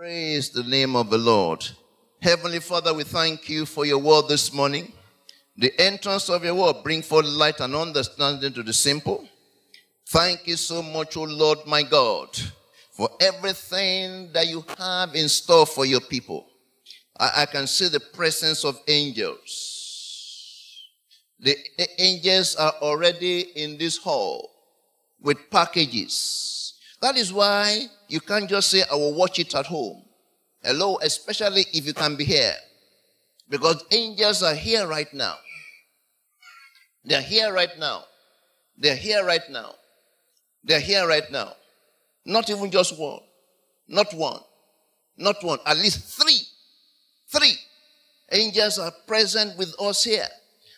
Praise the name of the Lord. Heavenly Father, we thank you for your word this morning. The entrance of your word bring forth light and understanding to the simple. Thank you so much, O Lord my God, for everything that you have in store for your people. I, I can see the presence of angels. The angels are already in this hall with packages. That is why you can't just say, I will watch it at home. Hello, especially if you can be here. Because angels are here right now. They're here right now. They're here right now. They're here right now. Not even just one. Not one. Not one. At least three. Three. Angels are present with us here.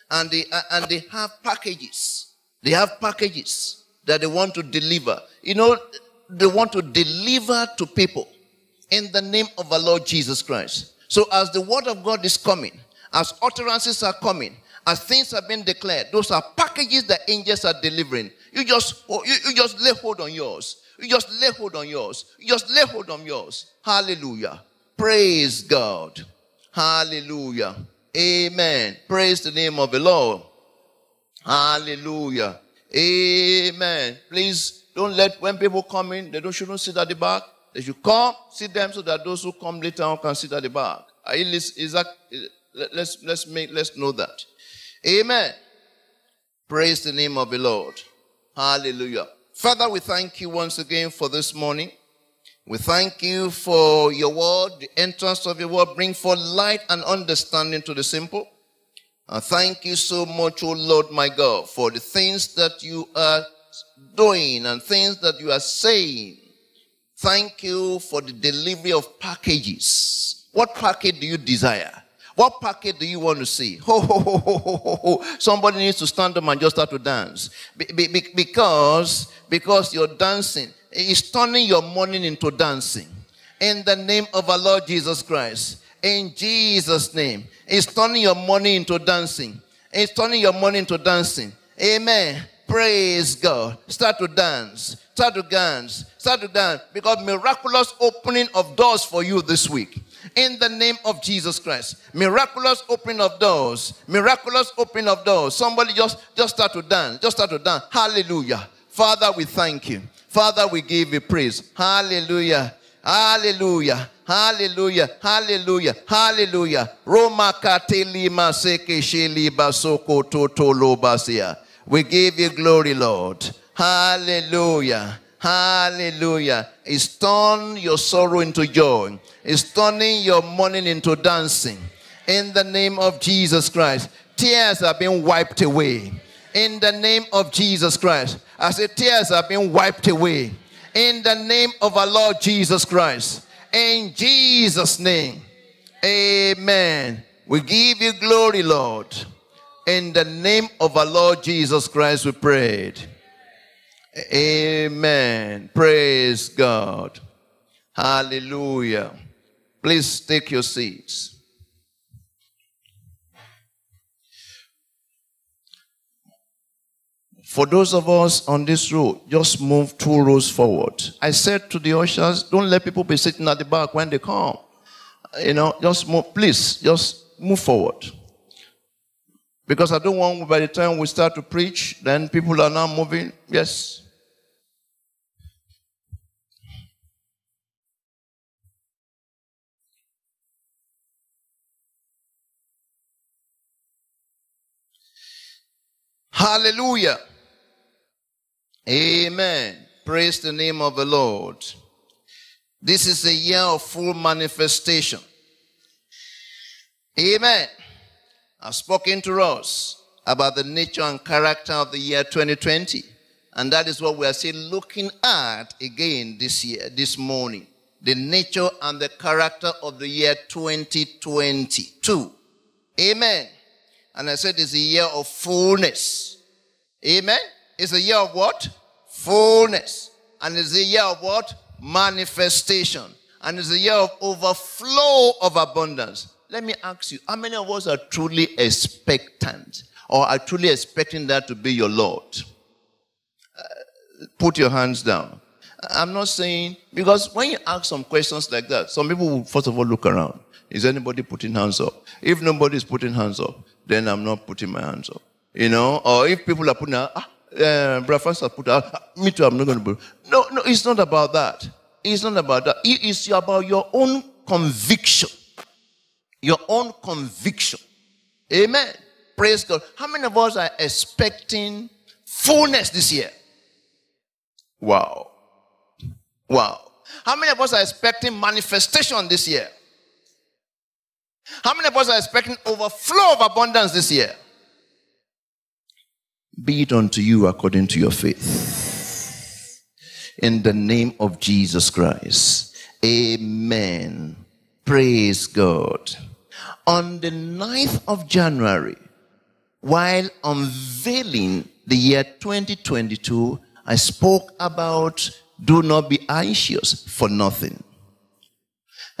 And they, uh, and they have packages. They have packages that they want to deliver. You know, they want to deliver to people in the name of our Lord Jesus Christ. So as the word of God is coming, as utterances are coming, as things have been declared, those are packages that angels are delivering. You just oh, you, you just lay hold on yours. You just lay hold on yours. You just lay hold on yours. Hallelujah. Praise God. Hallelujah. Amen. Praise the name of the Lord. Hallelujah. Amen. Please don't let when people come in, they don't shouldn't sit at the back. They should come, sit them so that those who come later on can sit at the back. Is that, let's let's make let's know that. Amen. Praise the name of the Lord. Hallelujah. Father, we thank you once again for this morning. We thank you for your word, the entrance of your word. Bring forth light and understanding to the simple. And thank you so much, O Lord my God, for the things that you are doing and things that you are saying. Thank you for the delivery of packages. What package do you desire? What packet do you want to see? Ho, ho, ho, ho, ho, ho. Somebody needs to stand up and just start to dance. Be, be, because, because you're dancing. It's turning your morning into dancing. In the name of our Lord Jesus Christ. In Jesus' name. It's turning your money into dancing. It's turning your money into dancing. Amen. Praise God. Start to dance. Start to dance. Start to dance. Because miraculous opening of doors for you this week in the name of Jesus Christ. Miraculous opening of doors. Miraculous opening of doors. Somebody just, just start to dance. Just start to dance. Hallelujah. Father, we thank you. Father, we give you praise. Hallelujah. Hallelujah. Hallelujah. Hallelujah. Hallelujah. Roma katelima seke sheli basoko totolo basia. We give you glory, Lord. Hallelujah. Hallelujah. It's turned your sorrow into joy. It's turning your mourning into dancing. In the name of Jesus Christ. Tears are being wiped away. In the name of Jesus Christ. I say tears are being wiped away. In the name of our Lord Jesus Christ. In Jesus' name. Amen. We give you glory, Lord. In the name of our Lord Jesus Christ, we prayed. Amen. Praise God. Hallelujah. Please take your seats. For those of us on this road, just move two rows forward. I said to the ushers, don't let people be sitting at the back when they come. You know, just move, please, just move forward. Because I don't want by the time we start to preach, then people are now moving. Yes. Hallelujah. Amen. Praise the name of the Lord. This is a year of full manifestation. Amen. I've spoken to us about the nature and character of the year 2020. And that is what we are still looking at again this year, this morning. The nature and the character of the year 2022. Amen. And I said it's a year of fullness. Amen. It's a year of what? Fullness. And it's a year of what? Manifestation. And it's a year of overflow of abundance. Let me ask you, how many of us are truly expectant or are truly expecting that to be your Lord? Uh, put your hands down. I'm not saying, because when you ask some questions like that, some people will first of all look around. Is anybody putting hands up? If nobody is putting hands up, then I'm not putting my hands up. You know, or if people are putting, ah, uh, Brother put out, me too, I'm not going to. believe. No, no, it's not about that. It's not about that. It's about your own conviction. Your own conviction. Amen. Praise God. How many of us are expecting fullness this year? Wow. Wow. How many of us are expecting manifestation this year? How many of us are expecting overflow of abundance this year? Be it unto you according to your faith. In the name of Jesus Christ. Amen. Praise God. On the 9th of January, while unveiling the year 2022, I spoke about do not be anxious for nothing.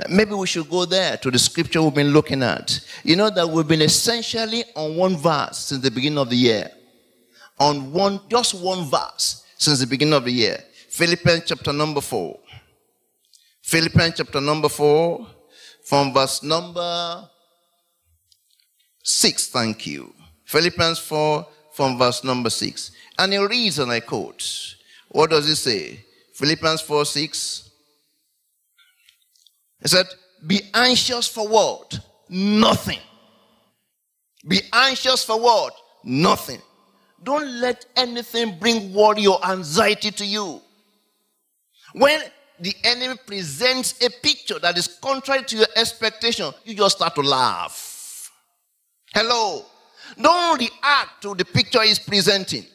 Maybe we should go there to the scripture we've been looking at. You know that we've been essentially on one verse since the beginning of the year. On one, just one verse since the beginning of the year. Philippians chapter number four. Philippians chapter number four, from verse number six. Thank you. Philippians 4, from verse number 6. And he reads, and I quote, what does it say? Philippians 4 6. He said, Be anxious for what? Nothing. Be anxious for what? Nothing. Don't let anything bring worry or anxiety to you. When the enemy presents a picture that is contrary to your expectation, you just start to laugh. Hello. Don't react to the picture he's presenting.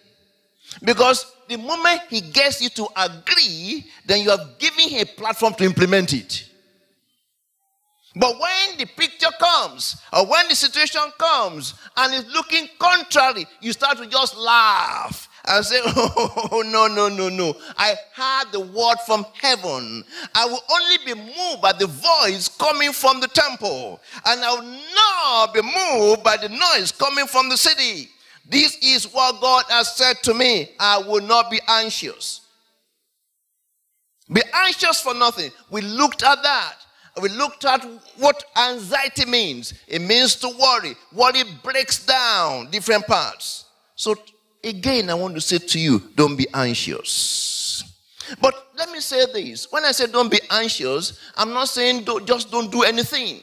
Because the moment he gets you to agree, then you have given him a platform to implement it. But when the picture comes, or when the situation comes, and it's looking contrary, you start to just laugh and say, Oh, no, no, no, no. I heard the word from heaven. I will only be moved by the voice coming from the temple, and I will not be moved by the noise coming from the city. This is what God has said to me. I will not be anxious. Be anxious for nothing. We looked at that. We looked at what anxiety means. It means to worry. Worry breaks down different parts. So, again, I want to say to you don't be anxious. But let me say this when I say don't be anxious, I'm not saying don't, just don't do anything.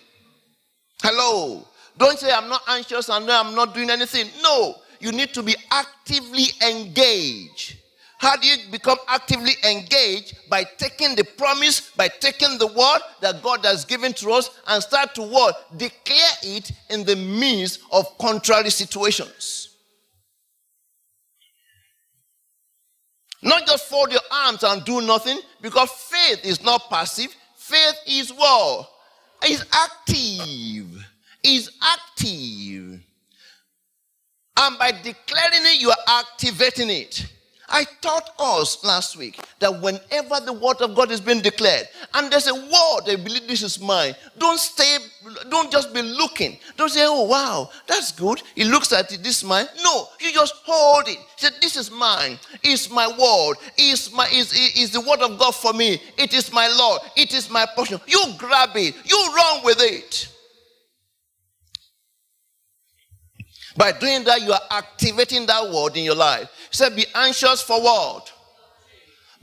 Hello. Don't say I'm not anxious and I'm not doing anything. No you need to be actively engaged. How do you become actively engaged? By taking the promise, by taking the word that God has given to us and start to what? Declare it in the midst of contrary situations. Not just fold your arms and do nothing, because faith is not passive. Faith is what? Is active. Is active. And by declaring it, you are activating it. I taught us last week that whenever the word of God is being declared and there's a word, they believe this is mine, don't stay, don't just be looking. Don't say, oh wow, that's good. He looks at it, this is mine. No, you just hold it. Say, this is mine. It's my word. It's my is is the word of God for me. It is my Lord. It is my portion. You grab it. You run with it. By doing that, you are activating that word in your life. He said, Be anxious for what?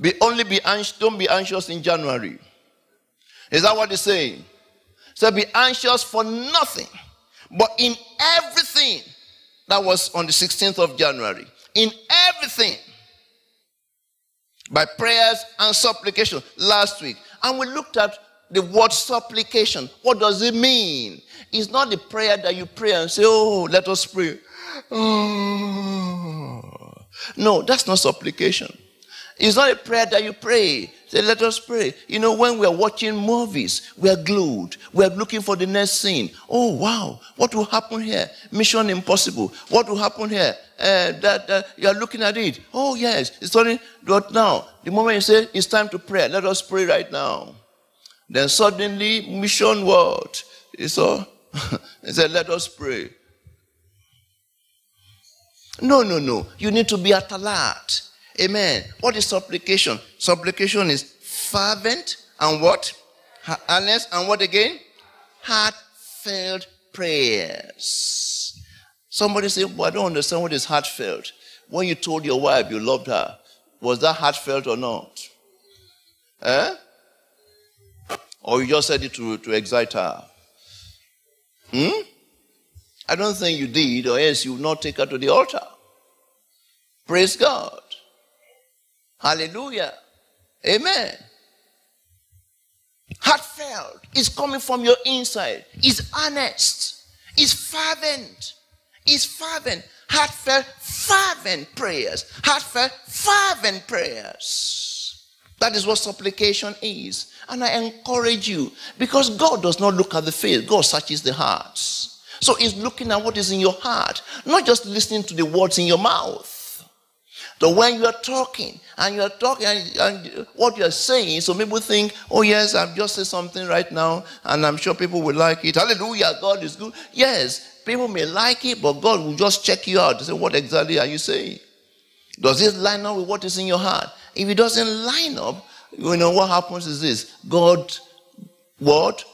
Be only be anxious, don't be anxious in January. Is that what he's saying? So be anxious for nothing, but in everything. That was on the 16th of January. In everything, by prayers and supplication last week. And we looked at the word supplication. What does it mean? It's not the prayer that you pray and say, Oh, let us pray. No, that's not supplication. It's not a prayer that you pray. Say, let us pray. You know, when we're watching movies, we're glued. We're looking for the next scene. Oh, wow. What will happen here? Mission impossible. What will happen here? Uh, that, that you're looking at it. Oh, yes. It's only, but now, the moment you say, it's time to pray, let us pray right now. Then suddenly, mission what? He saw. he said, Let us pray. No, no, no. You need to be at alert. Amen. What is supplication? Supplication is fervent and what? Earnest and what again? Heartfelt prayers. Somebody say, well, I don't understand what is heartfelt. When you told your wife you loved her, was that heartfelt or not? Eh? Or you just said it to, to excite her? Hmm? I don't think you did, or else you would not take her to the altar. Praise God. Hallelujah. Amen. Heartfelt is coming from your inside. Is honest. Is fervent. Is fervent. Heartfelt, fervent prayers. Heartfelt, fervent prayers. That is what supplication is. And I encourage you because God does not look at the face, God searches the hearts. So He's looking at what is in your heart, not just listening to the words in your mouth. So when you are talking and you are talking and, and, what you are saying, so people think, oh yes, I've just said something right now and I'm sure people will like it. Hallelujah, God is good. Yes, people may like it, but God will just check you out to say, what exactly are you saying? Does this line up with what is in your heart? If it doesn't line up, you know what happens is this God, what?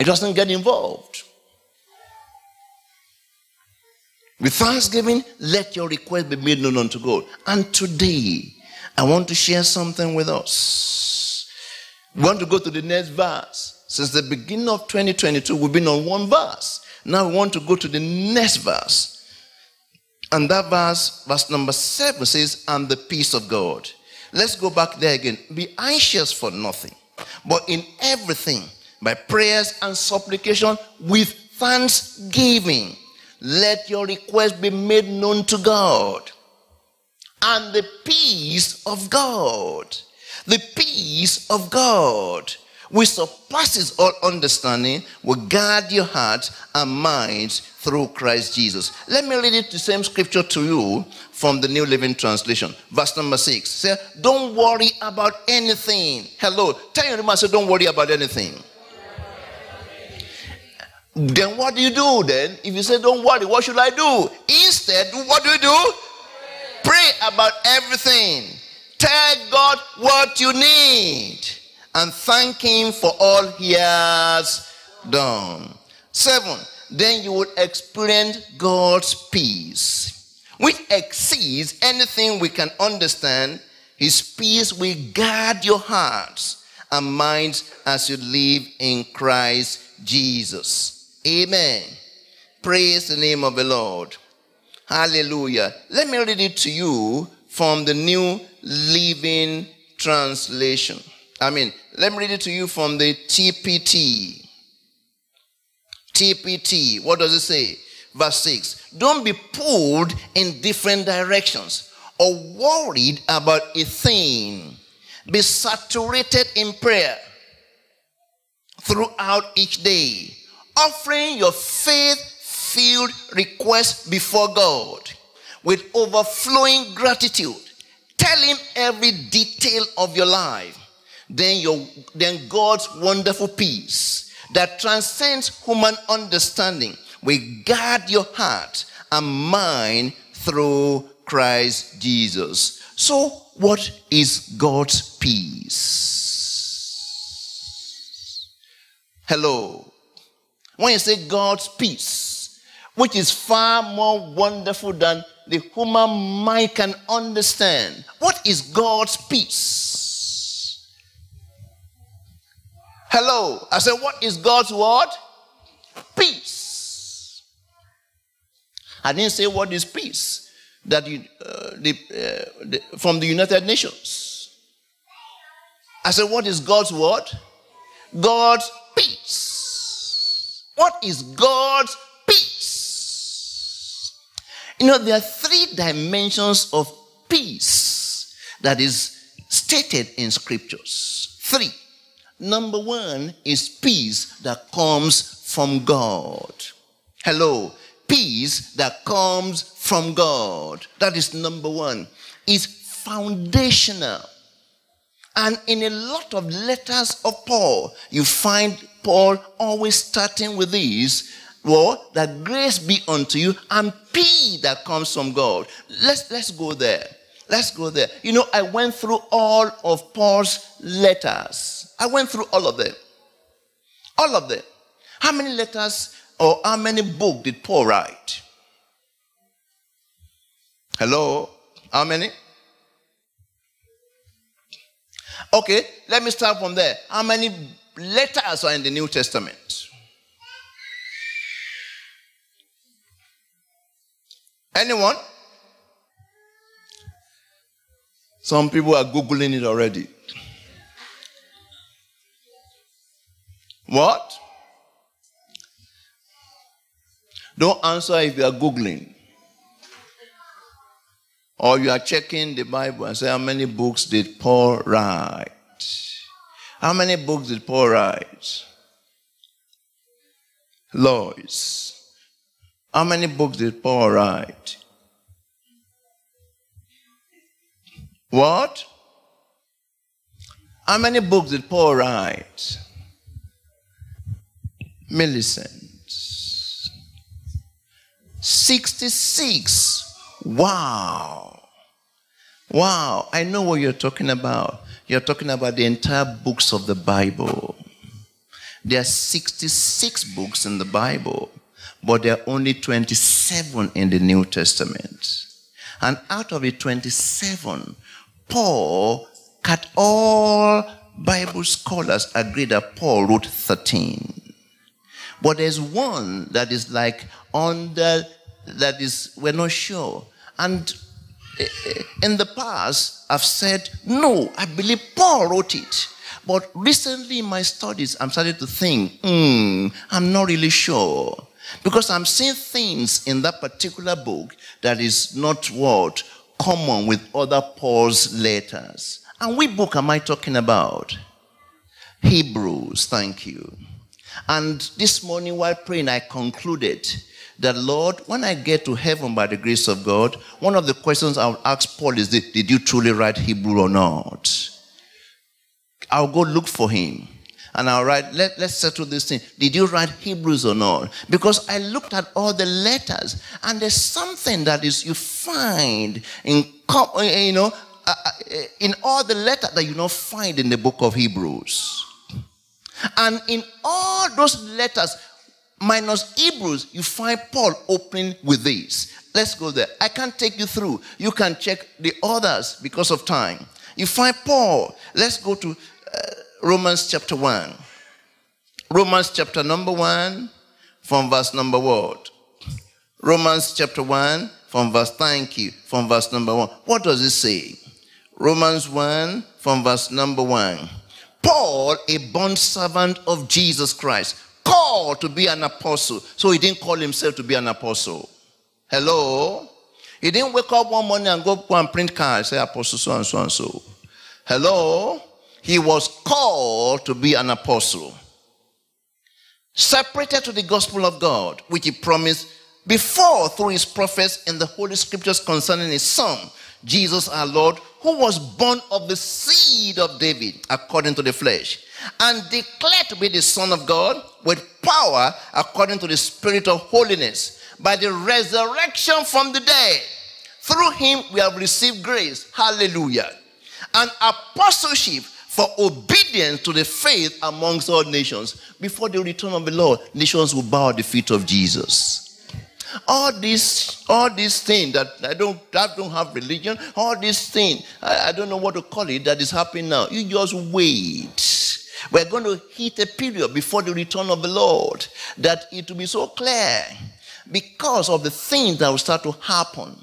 It doesn't get involved. With thanksgiving, let your request be made known unto God. And today, I want to share something with us. We want to go to the next verse. Since the beginning of 2022, we've been on one verse. Now we want to go to the next verse. And that verse, verse number seven, says, And the peace of God. Let's go back there again. Be anxious for nothing, but in everything, by prayers and supplication with thanksgiving let your request be made known to God. And the peace of God, the peace of God, which surpasses all understanding, will guard your heart and minds through Christ Jesus. Let me read it the same scripture to you from the New Living Translation. Verse number six. Say, don't worry about anything. Hello. Tell your neighbor, say, don't worry about anything. Then what do you do then? If you say, don't worry, what should I do? Instead, what do you do? Pray about everything. Tell God what you need and thank Him for all He has done. Seven, then you will experience God's peace, which exceeds anything we can understand. His peace will guard your hearts and minds as you live in Christ Jesus. Amen. Praise the name of the Lord. Hallelujah. Let me read it to you from the New Living Translation. I mean, let me read it to you from the TPT. TPT. What does it say? Verse 6. Don't be pulled in different directions or worried about a thing. Be saturated in prayer throughout each day offering your faith filled requests before God with overflowing gratitude. Tell him every detail of your life. Then your then God's wonderful peace that transcends human understanding will guard your heart and mind through Christ Jesus. So, what is God's peace? Hello. When you say God's peace, which is far more wonderful than the human mind can understand. What is God's peace? Hello. I said, what is God's word? Peace. I didn't say what is peace that you, uh, the, uh, the, from the United Nations. I said, what is God's word? God's peace. What is God's peace? You know, there are three dimensions of peace that is stated in scriptures. Three. Number one is peace that comes from God. Hello. Peace that comes from God. That is number one. Is foundational. And in a lot of letters of Paul, you find Paul always starting with this Well, that grace be unto you and peace that comes from God. Let's, let's go there. Let's go there. You know, I went through all of Paul's letters. I went through all of them. All of them. How many letters or how many books did Paul write? Hello? How many? Okay, let me start from there. How many letters are in the New Testament? Anyone? Some people are Googling it already. What? Don't answer if you are Googling. Or you are checking the Bible and say, How many books did Paul write? How many books did Paul write? Lois. How many books did Paul write? What? How many books did Paul write? Millicent. 66. Wow. Wow. I know what you're talking about. You're talking about the entire books of the Bible. There are 66 books in the Bible, but there are only 27 in the New Testament. And out of the 27, Paul, cut all Bible scholars agree that Paul wrote 13. But there's one that is like under, that is, we're not sure. And eh, eh, in the past, I've said, no, I believe Paul wrote it. But recently in my studies, I'm starting to think, hmm, I'm not really sure. Because I'm seeing things in that particular book that is not what common with other Paul's letters. And which book am I talking about? Hebrews, thank you. And this morning while praying, I concluded that, Lord, when I get to heaven by the grace of God, one of the questions I'll ask Paul is, Did you truly write Hebrew or not? I'll go look for him and I'll write, let, let's settle this thing. Did you write Hebrews or not? Because I looked at all the letters, and there's something that is you find in, you know, uh, uh, in all the letters that you don't find in the book of Hebrews. And in all those letters, minus Hebrews, you find Paul opening with this. Let's go there. I can't take you through. You can check the others because of time. You find Paul. Let's go to uh, Romans chapter 1. Romans chapter number 1 from verse number what? Romans chapter 1 from verse, thank you, from verse number 1. What does it say? Romans 1 from verse number 1. Paul, a bond servant of Jesus Christ, called to be an apostle. So he didn't call himself to be an apostle. Hello? He didn't wake up one morning and go, go and print cards, say apostle so and so and so. Hello? He was called to be an apostle, separated to the gospel of God, which he promised before through his prophets in the Holy Scriptures concerning his son, Jesus our Lord, who was born of the seed of David according to the flesh, and declared to be the Son of God with power according to the Spirit of holiness by the resurrection from the dead. Through him we have received grace. Hallelujah. And apostleship for obedience to the faith amongst all nations. Before the return of the Lord, nations will bow at the feet of Jesus. All this, all these things that I don't, that don't have religion, all these things, I, I don't know what to call it, that is happening now. You just wait. We're going to hit a period before the return of the Lord that it will be so clear because of the things that will start to happen.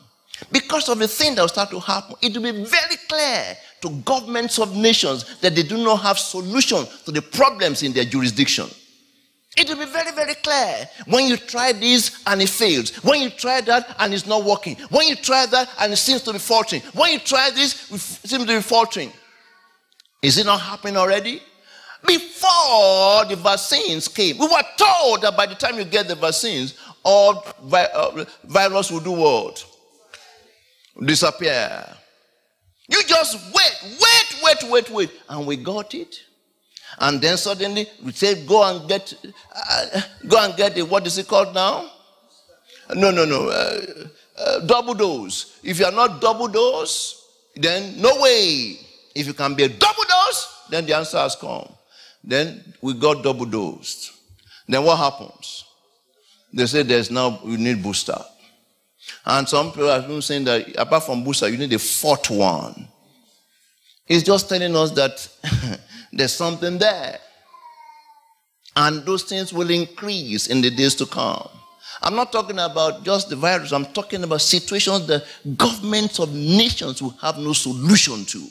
Because of the things that will start to happen, it will be very clear to governments of nations that they do not have solution to the problems in their jurisdiction. It will be very, very clear when you try this and it fails. When you try that and it's not working. When you try that and it seems to be faltering. When you try this, it seems to be faltering. Is it not happening already? Before the vaccines came, we were told that by the time you get the vaccines, all vi- uh, virus will do what? Disappear. You just wait, wait, wait, wait, wait. And we got it. And then suddenly we say, go and get, uh, go and get a, what is it called now? No, no, no. Uh, uh, double dose. If you are not double dose, then no way. If you can be a double dose, then the answer has come. Then we got double dosed. Then what happens? They say there's now, we need booster. And some people are even saying that apart from booster, you need a fourth one. It's just telling us that there's something there. And those things will increase in the days to come. I'm not talking about just the virus, I'm talking about situations that governments of nations will have no solution to.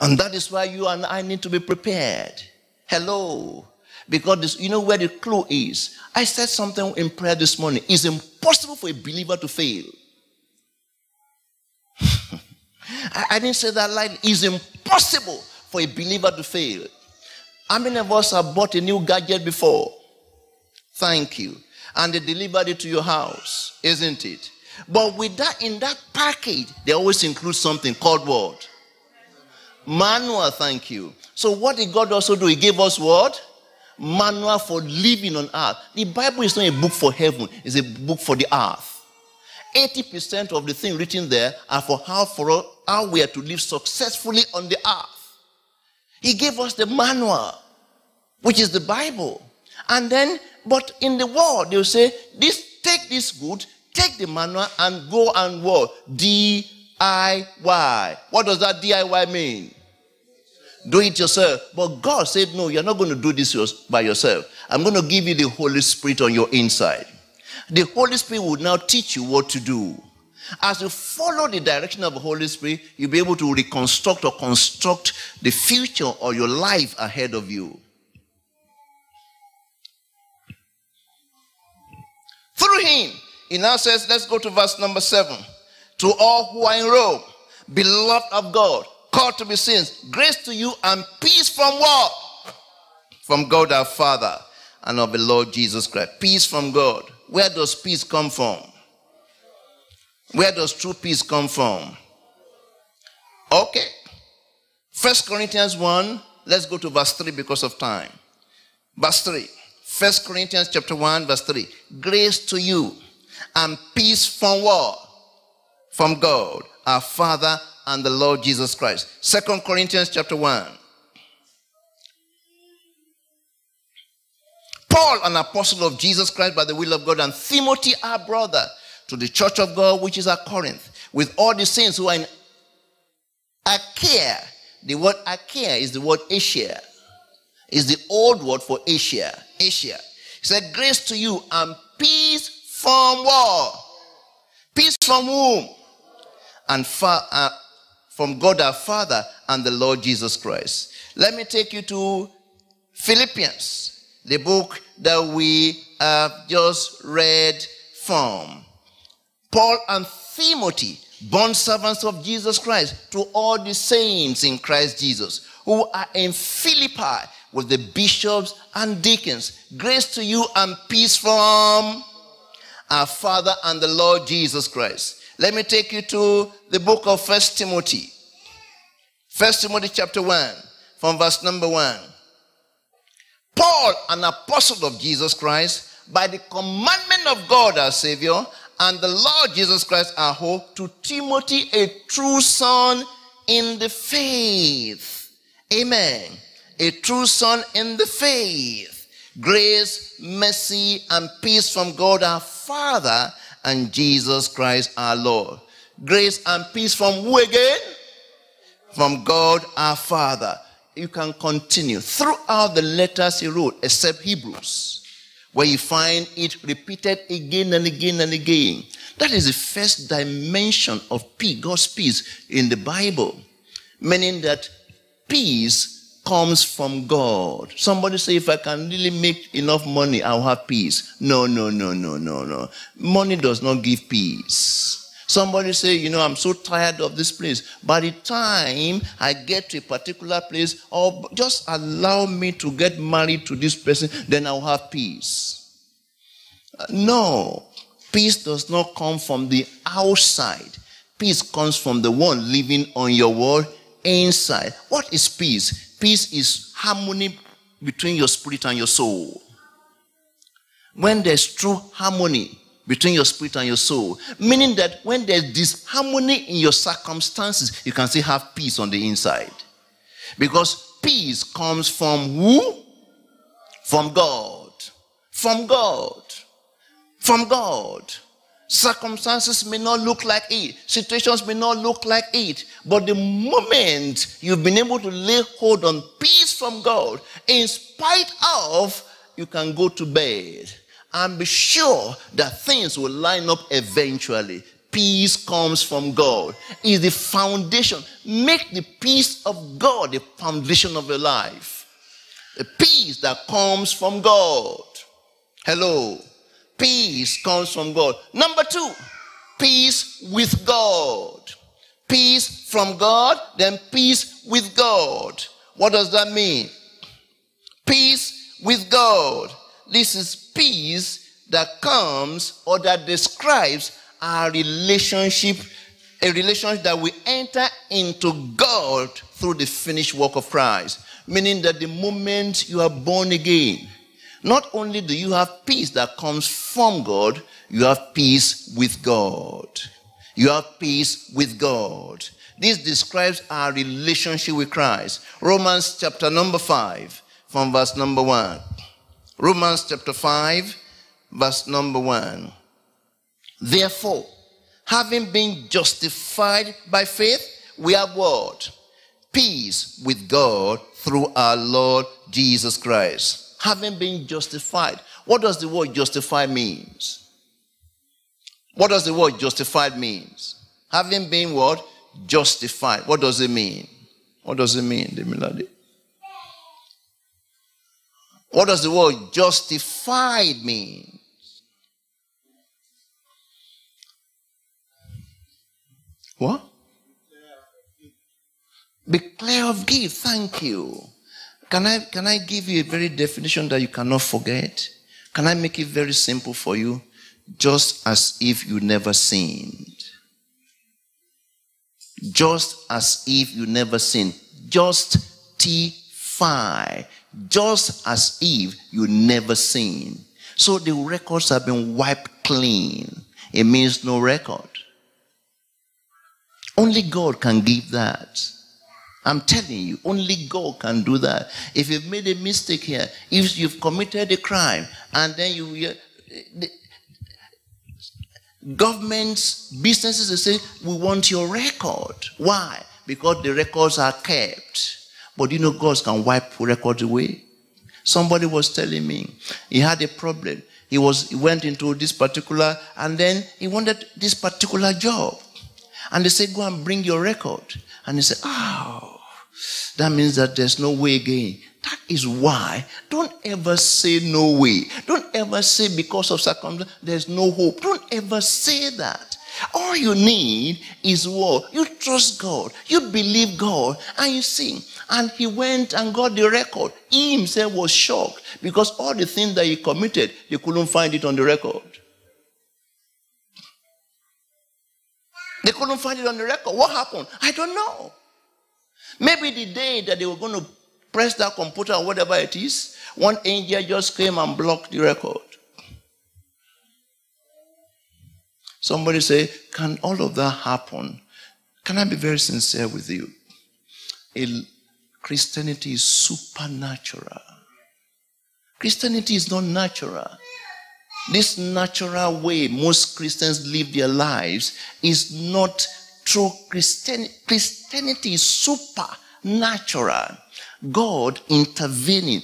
And that is why you and I need to be prepared. Hello. Because this, you know where the clue is. I said something in prayer this morning. It's impossible for a believer to fail. I, I, didn't say that lightly. It's impossible for a believer to fail. How many of us have bought a new gadget before? Thank you. And they delivered it to your house, isn't it? But with that, in that package, they always include something called what? Manual, thank you. So what did God also do? He gave us what? Manual for living on earth. The Bible is not a book for heaven, it's a book for the earth. 80% of the things written there are for how, for how we are to live successfully on the earth. He gave us the manual, which is the Bible. And then, but in the world, they'll say, this, take this good, take the manual and go and what? DIY. What does that DIY mean? Do it yourself. But God said, No, you're not going to do this by yourself. I'm going to give you the Holy Spirit on your inside. The Holy Spirit will now teach you what to do. As you follow the direction of the Holy Spirit, you'll be able to reconstruct or construct the future or your life ahead of you. Through him, he now says, let's go to verse number seven to all who are in Rome, beloved of God, called to be saints, grace to you and peace from what? From God our Father and of the Lord Jesus Christ. Peace from God. Where does peace come from? Where does true peace come from? Okay. First Corinthians 1, let's go to verse 3 because of time. Verse 3. First Corinthians chapter 1, verse 3. Grace to you and peace from what? from God, our Father and the Lord Jesus Christ. Second Corinthians chapter 1. Paul, an apostle of Jesus Christ by the will of God, and Timothy, our brother, to the church of God which is at Corinth, with all the saints who are in Achaia. The word Achaia is the word Asia. Is the old word for Asia. Asia. He said, Grace to you and peace from war. Peace from whom? and fa- uh, from God our Father and the Lord Jesus Christ. Let me take you to Philippians, the book that we have just read from. Paul and Timothy, bond servants of Jesus Christ, to all the saints in Christ Jesus who are in Philippi with the bishops and deacons. Grace to you and peace from our Father and the Lord Jesus Christ. Let me take you to the book of First Timothy. First Timothy chapter 1, from verse number 1. Paul, an apostle of Jesus Christ, by the commandment of God our Savior, and the Lord Jesus Christ our hope, to Timothy, a true son in the faith. Amen. A true son in the faith. Grace, mercy, and peace from God our Father and Jesus Christ our Lord. Grace and peace from who again? From God our Father. You can continue throughout the letters he wrote, except Hebrews, where you find it repeated again and again and again. That is the first dimension of peace, God's peace in the Bible, meaning that peace comes from God. Somebody say, if I can really make enough money, I'll have peace. No, no, no, no, no, no. Money does not give peace. Somebody say, you know, I'm so tired of this place. By the time I get to a particular place, or just allow me to get married to this person, then I'll have peace. No, peace does not come from the outside. Peace comes from the one living on your word inside. What is peace? Peace is harmony between your spirit and your soul. When there's true harmony between your spirit and your soul, meaning that when there's disharmony in your circumstances, you can still have peace on the inside. Because peace comes from who? From God. From God. From God. Circumstances may not look like it, situations may not look like it, but the moment you've been able to lay hold on peace from God, in spite of, you can go to bed and be sure that things will line up eventually. Peace comes from God. Is the foundation. Make the peace of God the foundation of your life. The peace that comes from God. Hello. Peace comes from God. Number two, peace with God. Peace from God, then peace with God. What does that mean? Peace with God. This is peace that comes or that describes our relationship, a relationship that we enter into God through the finished work of Christ. Meaning that the moment you are born again, not only do you have peace that comes from God, you have peace with God. You have peace with God. This describes our relationship with Christ. Romans chapter number 5, from verse number 1. Romans chapter 5, verse number 1. Therefore, having been justified by faith, we have what? Peace with God through our Lord Jesus Christ having been justified. What does the word justified means? What does the word justified means? Having been what? Justified. What does it mean? What does it mean, melody? What does the word justified mean? What? Be clear of gift. Thank you. Can I, can I give you a very definition that you cannot forget? Can I make it very simple for you? Just as if you never sinned. Just as if you never sinned. Just T5. Just as if you never sinned. So the records have been wiped clean. It means no record. Only God can give that. I'm telling you, only God can do that. If you've made a mistake here, if you've committed a crime, and then you, you the, governments, businesses, they say, we want your record. Why? Because the records are kept. But you know, God can wipe records away. Somebody was telling me he had a problem. He was he went into this particular, and then he wanted this particular job. And they said, Go and bring your record. And he said, Oh, that means that there's no way again. That is why don't ever say no way. Don't ever say because of circumstance there's no hope. Don't ever say that. All you need is what? You trust God. You believe God. And you see. And he went and got the record. He himself was shocked because all the things that he committed, they couldn't find it on the record. They couldn't find it on the record. What happened? I don't know. Maybe the day that they were going to press that computer or whatever it is, one angel just came and blocked the record. Somebody say, Can all of that happen? Can I be very sincere with you? Christianity is supernatural. Christianity is not natural. This natural way most Christians live their lives is not true Christianity. Christianity is supernatural. God intervening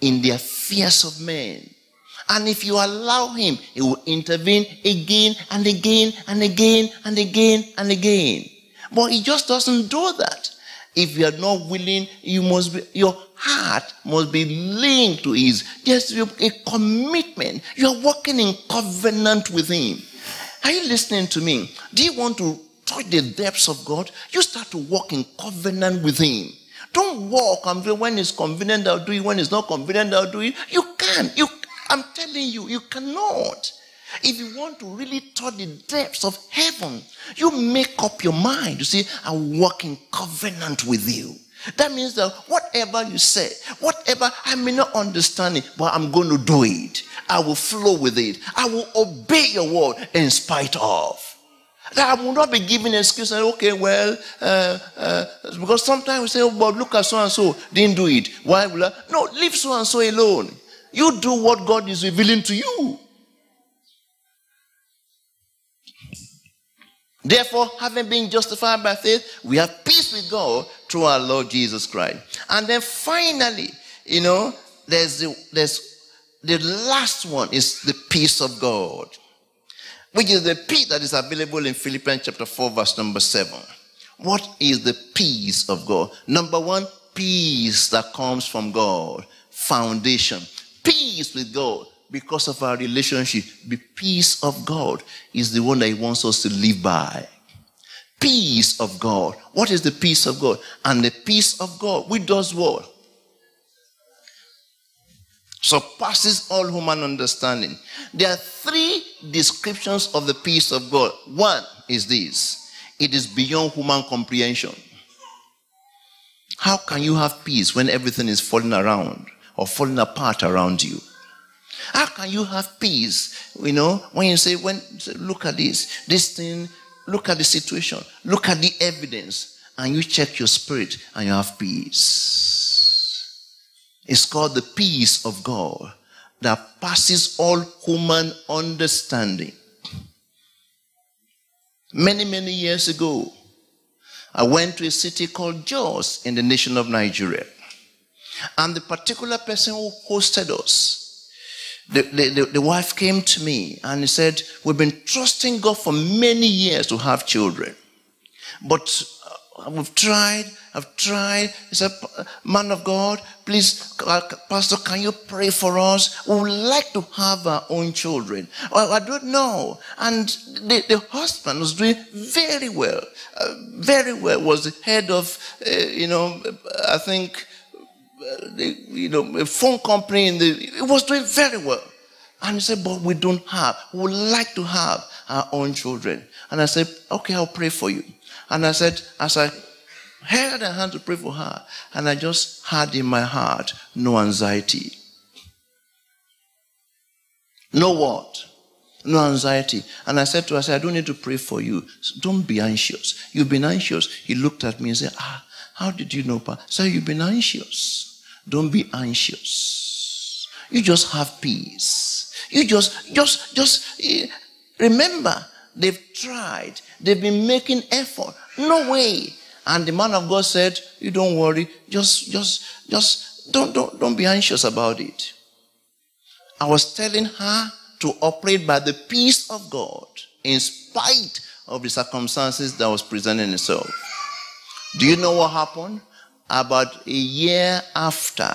in the affairs of men. And if you allow Him, He will intervene again and again and again and again and again. But He just doesn't do that. If you are not willing, you must be, your heart must be linked to His. There's a commitment. You are walking in covenant with Him. Are you listening to me? Do you want to touch the depths of God? You start to walk in covenant with Him. Don't walk and when it's convenient, I'll do it. When it's not convenient, I'll do it. You can't. You, I'm telling you, you cannot. If you want to really touch the depths of heaven, you make up your mind. You see, I walk in covenant with you. That means that whatever you say, whatever I may not understand it, but I'm going to do it. I will flow with it. I will obey your word in spite of. That I will not be giving excuse okay, well, uh, uh, because sometimes we say, oh, but look at so and so didn't do it. Why will I? No, leave so and so alone. You do what God is revealing to you. Therefore, having been justified by faith, we have peace with God through our Lord Jesus Christ. And then finally, you know, there's the, there's the last one is the peace of God, which is the peace that is available in Philippians chapter 4, verse number 7. What is the peace of God? Number one, peace that comes from God, foundation, peace with God because of our relationship. The peace of God is the one that He wants us to live by. Peace of God. What is the peace of God? And the peace of God, which does what? Surpasses all human understanding. There are three descriptions of the peace of God. One is this it is beyond human comprehension. How can you have peace when everything is falling around or falling apart around you? How can you have peace? You know, when you say, when look at this, this thing, look at the situation, look at the evidence, and you check your spirit and you have peace. It's called the peace of God that passes all human understanding. Many, many years ago, I went to a city called Jos in the nation of Nigeria. And the particular person who hosted us the, the, the, wife came to me and said, We've been trusting God for many years to have children. But uh, we've tried, I've tried. He said, Man of God, please, Pastor, can you pray for us? We would like to have our own children. Well, I don't know. And the, the husband was doing very well. Uh, very well, was the head of, uh, you know, I think the, you know, a phone company in the, it was doing very well. And he said, but we don't have, we would like to have our own children. And I said, okay, I'll pray for you. And I said, as I held her hand to pray for her, and I just had in my heart, no anxiety. No what? No anxiety. And I said to her, I said, I don't need to pray for you. So don't be anxious. You've been anxious. He looked at me and said, Ah, how did you know, Pa? So you've been anxious. Don't be anxious. You just have peace. You just, just, just eh, remember, they've tried. They've been making effort. No way. And the man of God said, You don't worry. Just, just, just don't, don't, don't be anxious about it. I was telling her to operate by the peace of God in spite of the circumstances that was presenting itself. Do you know what happened? About a year after,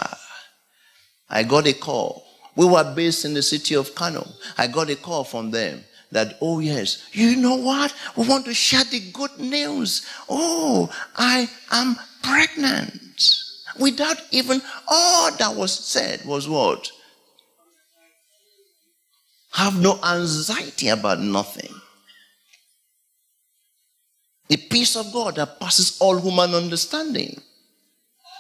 I got a call. We were based in the city of Kano. I got a call from them that, oh, yes, you know what? We want to share the good news. Oh, I am pregnant. Without even all that was said was what? Have no anxiety about nothing. The peace of God that passes all human understanding.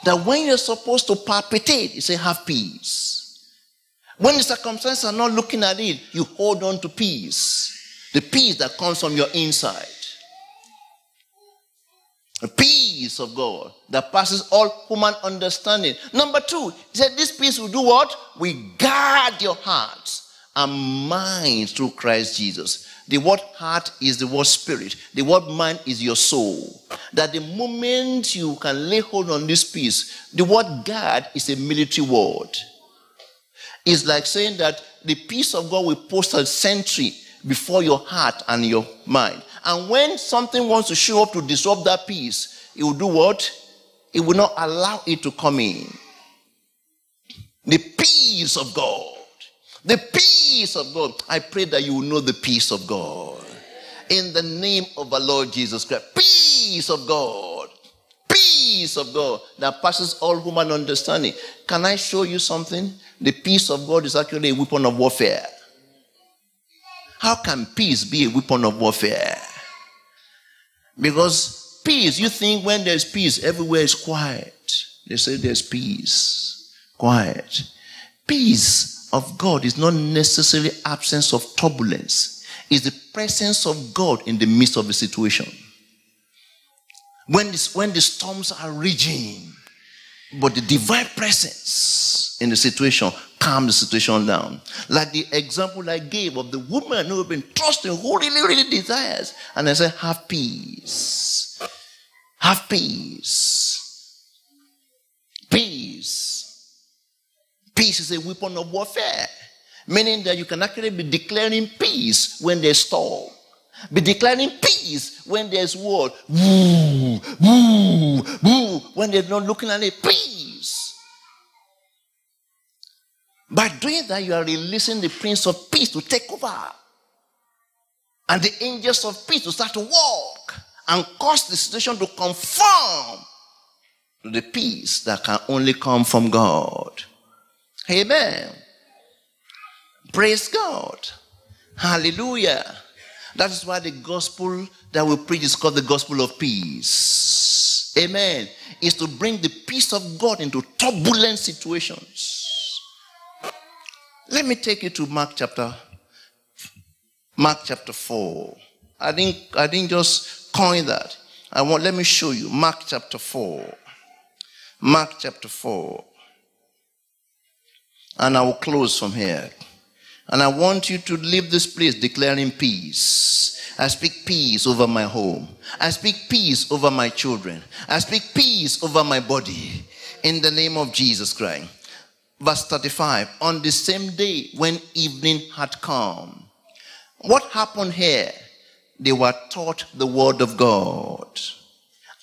That when you're supposed to palpitate, you say, have peace. When the circumstances are not looking at it, you hold on to peace. The peace that comes from your inside. The peace of God that passes all human understanding. Number two, he said, This peace will do what? We guard your hearts and minds through Christ Jesus. The word heart is the word spirit. The word mind is your soul. That the moment you can lay hold on this peace, the word God is a military word. It's like saying that the peace of God will post a sentry before your heart and your mind. And when something wants to show up to disrupt that peace, it will do what? It will not allow it to come in. The peace of God the peace of God. I pray that you will know the peace of God. In the name of our Lord Jesus Christ. Peace of God. Peace of God that passes all human understanding. Can I show you something? The peace of God is actually a weapon of warfare. How can peace be a weapon of warfare? Because peace, you think when there's peace, everywhere is quiet. They say there's peace, quiet. Peace of God is not necessarily absence of turbulence. It's the presence of God in the midst of the situation. When, this, when the storms are raging, but the divine presence in the situation calm the situation down. Like the example I gave of the woman who had been trusting, who really, really desires. And I said, have peace. Have. Peace. Peace is a weapon of warfare. Meaning that you can actually be declaring peace when there's storm. Be declaring peace when there's war. Woo, woo, woo. When they're not looking at it, peace. By doing that, you are releasing the Prince of Peace to take over. And the angels of peace to start to walk and cause the situation to conform to the peace that can only come from God. Amen. Praise God. Hallelujah. That is why the gospel that we preach is called the gospel of peace. Amen. Is to bring the peace of God into turbulent situations. Let me take you to Mark chapter Mark chapter 4. I didn't I didn't just coin that. I want let me show you Mark chapter 4. Mark chapter 4. And I will close from here. And I want you to leave this place declaring peace. I speak peace over my home. I speak peace over my children. I speak peace over my body. In the name of Jesus Christ verse 35 on the same day when evening had come what happened here they were taught the word of god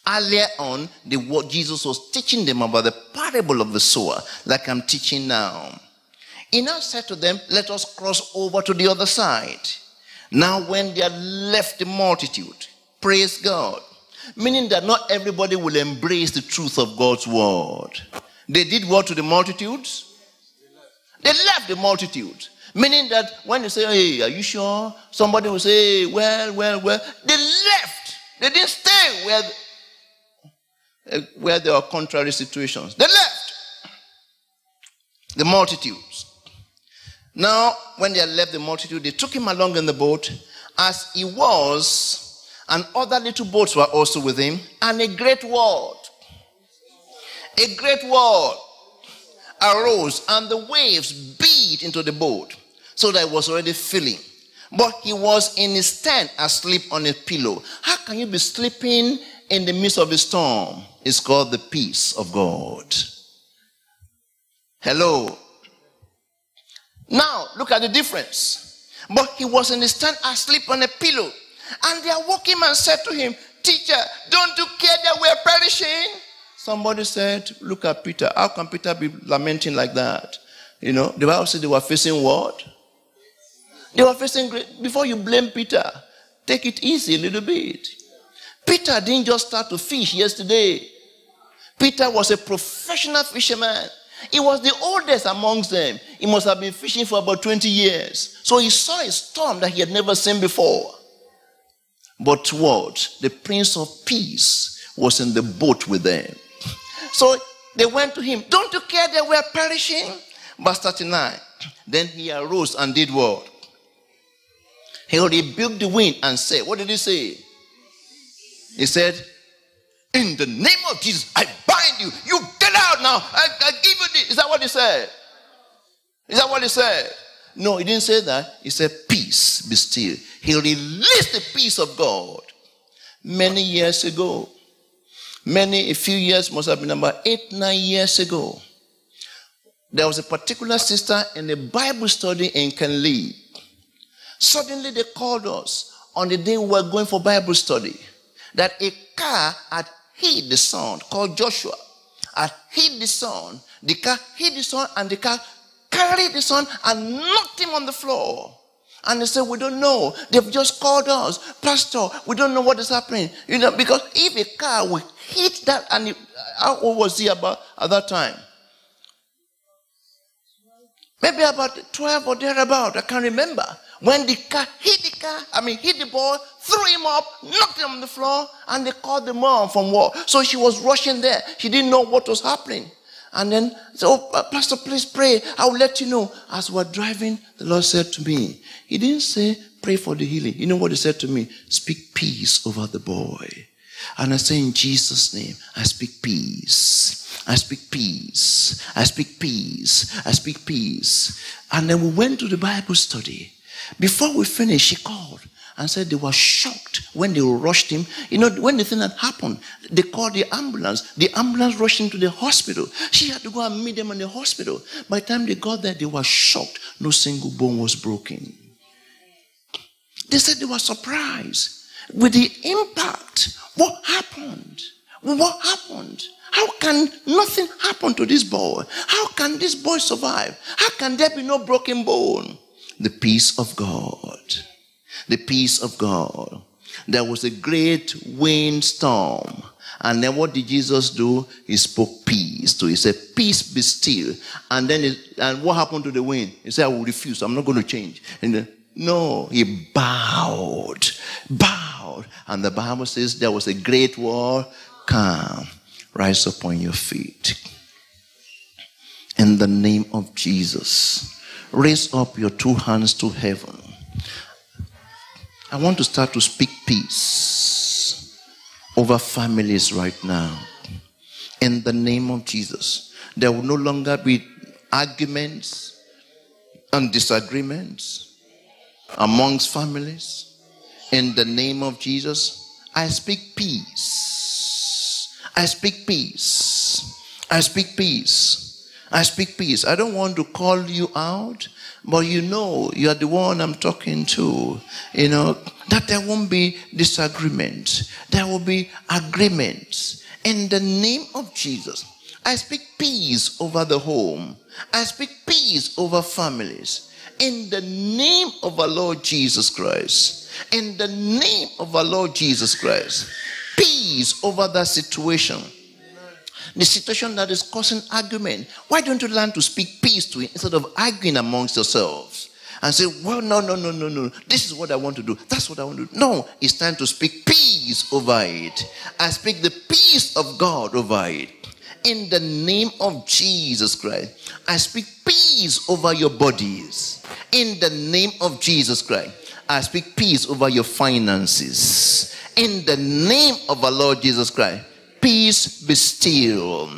earlier on the word jesus was teaching them about the parable of the sower like i'm teaching now he now said to them let us cross over to the other side now when they had left the multitude praise god meaning that not everybody will embrace the truth of god's word they did what to the multitudes they left the multitude. Meaning that when they say, Hey, are you sure? Somebody will say, Well, well, well. They left. They didn't stay where, where there are contrary situations. They left. The multitudes. Now, when they had left the multitude, they took him along in the boat as he was, and other little boats were also with him, and a great world. A great world arose and the waves beat into the boat so that it was already filling. But he was in his tent asleep on a pillow. How can you be sleeping in the midst of a storm? It's called the peace of God. Hello. Now, look at the difference. But he was in his tent asleep on a pillow. And they awoke him and said to him, Teacher, don't you care that we are perishing? Somebody said, Look at Peter. How can Peter be lamenting like that? You know, the Bible said they were facing what? They were facing great. Before you blame Peter, take it easy a little bit. Peter didn't just start to fish yesterday. Peter was a professional fisherman. He was the oldest amongst them. He must have been fishing for about 20 years. So he saw a storm that he had never seen before. But what? The Prince of Peace was in the boat with them. So they went to him. Don't you care that we are perishing? Verse 39. Then he arose and did what? He rebuked the wind and said, What did he say? He said, In the name of Jesus, I bind you. You get out now. I, I. Is that what he said? Is that what he said? No, he didn't say that. He said, Peace, be still. He released the peace of God many years ago many, a few years, must have been about eight, nine years ago. There was a particular sister in a Bible study in Kenley. Suddenly they called us on the day we were going for Bible study that a car had hit the son called Joshua. Had hit the son. The car hit the son and the car carried the son and knocked him on the floor. And they said, We don't know. They've just called us. Pastor, we don't know what is happening. You know, because if a car will hit that, and how old was he about at that time? Maybe about 12 or thereabout. I can't remember. When the car hit the car, I mean, hit the boy, threw him up, knocked him on the floor, and they called the mom from work. So she was rushing there. She didn't know what was happening. And then, so, oh, uh, Pastor, please pray. I will let you know. As we're driving, the Lord said to me, He didn't say, pray for the healing. You know what He said to me? Speak peace over the boy. And I say, in Jesus' name, I speak peace. I speak peace. I speak peace. I speak peace. And then we went to the Bible study. Before we finished, she called and said they were shocked when they rushed him. You know, when the thing had happened, they called the ambulance. The ambulance rushed him to the hospital. She had to go and meet them in the hospital. By the time they got there, they were shocked. No single bone was broken. They said they were surprised with the impact. What happened? What happened? How can nothing happen to this boy? How can this boy survive? How can there be no broken bone? The peace of God. The peace of God. There was a great windstorm. And then what did Jesus do? He spoke peace to. He said, "Peace, be still." And then, it, and what happened to the wind? He said, "I will refuse. I'm not going to change." And then, no, he bowed, bowed, and the Bible says there was a great war. Come, rise upon your feet. In the name of Jesus. Raise up your two hands to heaven. I want to start to speak peace over families right now. In the name of Jesus. There will no longer be arguments and disagreements amongst families. In the name of Jesus, I speak peace. I speak peace. I speak peace. I speak peace. I don't want to call you out, but you know you are the one I'm talking to. You know, that there won't be disagreement, there will be agreement. In the name of Jesus, I speak peace over the home, I speak peace over families. In the name of our Lord Jesus Christ, in the name of our Lord Jesus Christ, peace over that situation the situation that is causing argument. Why don't you learn to speak peace to it instead of arguing amongst yourselves? And say, well, no, no, no, no, no. This is what I want to do. That's what I want to do. No, it's time to speak peace over it. I speak the peace of God over it. In the name of Jesus Christ, I speak peace over your bodies. In the name of Jesus Christ, I speak peace over your finances. In the name of our Lord Jesus Christ, Peace be still.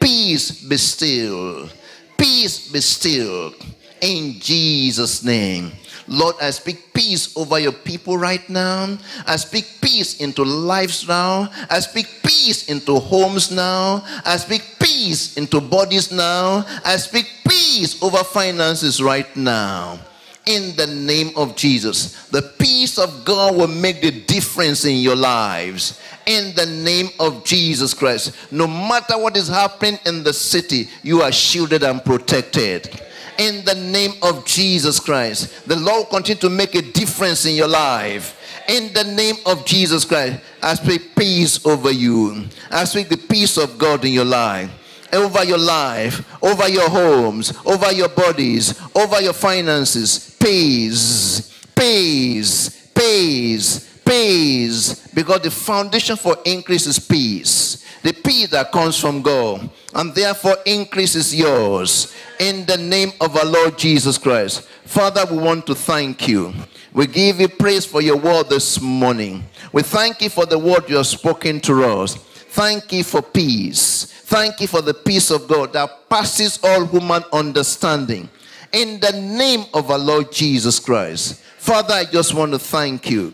Peace be still. Peace be still. In Jesus' name. Lord, I speak peace over your people right now. I speak peace into lives now. I speak peace into homes now. I speak peace into bodies now. I speak peace over finances right now in the name of Jesus. The peace of God will make the difference in your lives in the name of Jesus Christ. No matter what is happening in the city, you are shielded and protected. In the name of Jesus Christ, the Lord will continue to make a difference in your life. In the name of Jesus Christ, I speak peace over you. I speak the peace of God in your life over your life, over your homes, over your bodies, over your finances. Peace, peace, peace, peace. Because the foundation for increase is peace. The peace that comes from God. And therefore, increase is yours. In the name of our Lord Jesus Christ. Father, we want to thank you. We give you praise for your word this morning. We thank you for the word you have spoken to us. Thank you for peace. Thank you for the peace of God that passes all human understanding. In the name of our Lord Jesus Christ. Father, I just want to thank you.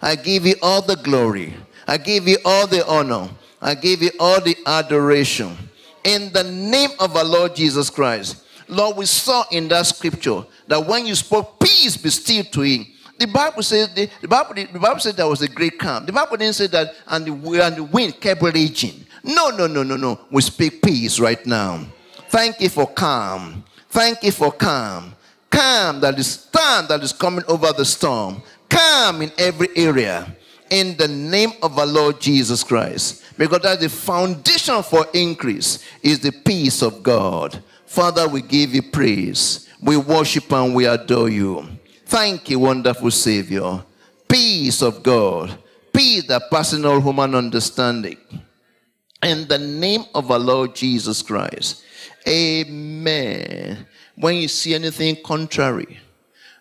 I give you all the glory. I give you all the honor. I give you all the adoration. In the name of our Lord Jesus Christ. Lord, we saw in that scripture that when you spoke, peace be still to him the Bible says the, the, Bible the Bible said there was a great calm. The Bible didn't say that and the, and the wind kept raging. No, no, no, no, no. We speak peace right now. Thank you for calm. Thank you for calm. Calm that is stand that is coming over the storm. Calm in every area. In the name of our Lord Jesus Christ. Because that's the foundation for increase is the peace of God. Father, we give you praise. We worship and we adore you. Thank you, wonderful Savior. Peace of God. Peace that passes all human understanding. In the name of our Lord Jesus Christ. Amen. When you see anything contrary,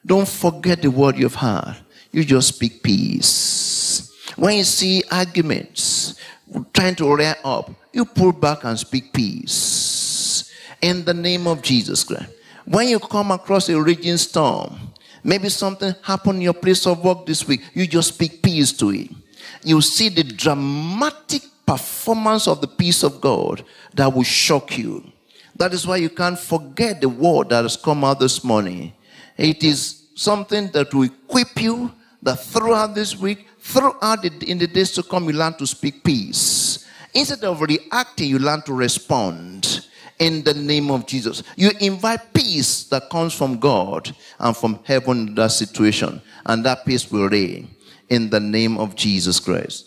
don't forget the word you've heard. You just speak peace. When you see arguments trying to rear up, you pull back and speak peace. In the name of Jesus Christ. When you come across a raging storm, maybe something happened in your place of work this week, you just speak peace to it. You see the dramatic performance of the peace of God that will shock you. That is why you can't forget the word that has come out this morning. It is something that will equip you that throughout this week, throughout the, in the days to come, you learn to speak peace. Instead of reacting, you learn to respond in the name of Jesus. You invite peace that comes from God and from heaven in that situation, and that peace will reign in the name of Jesus Christ.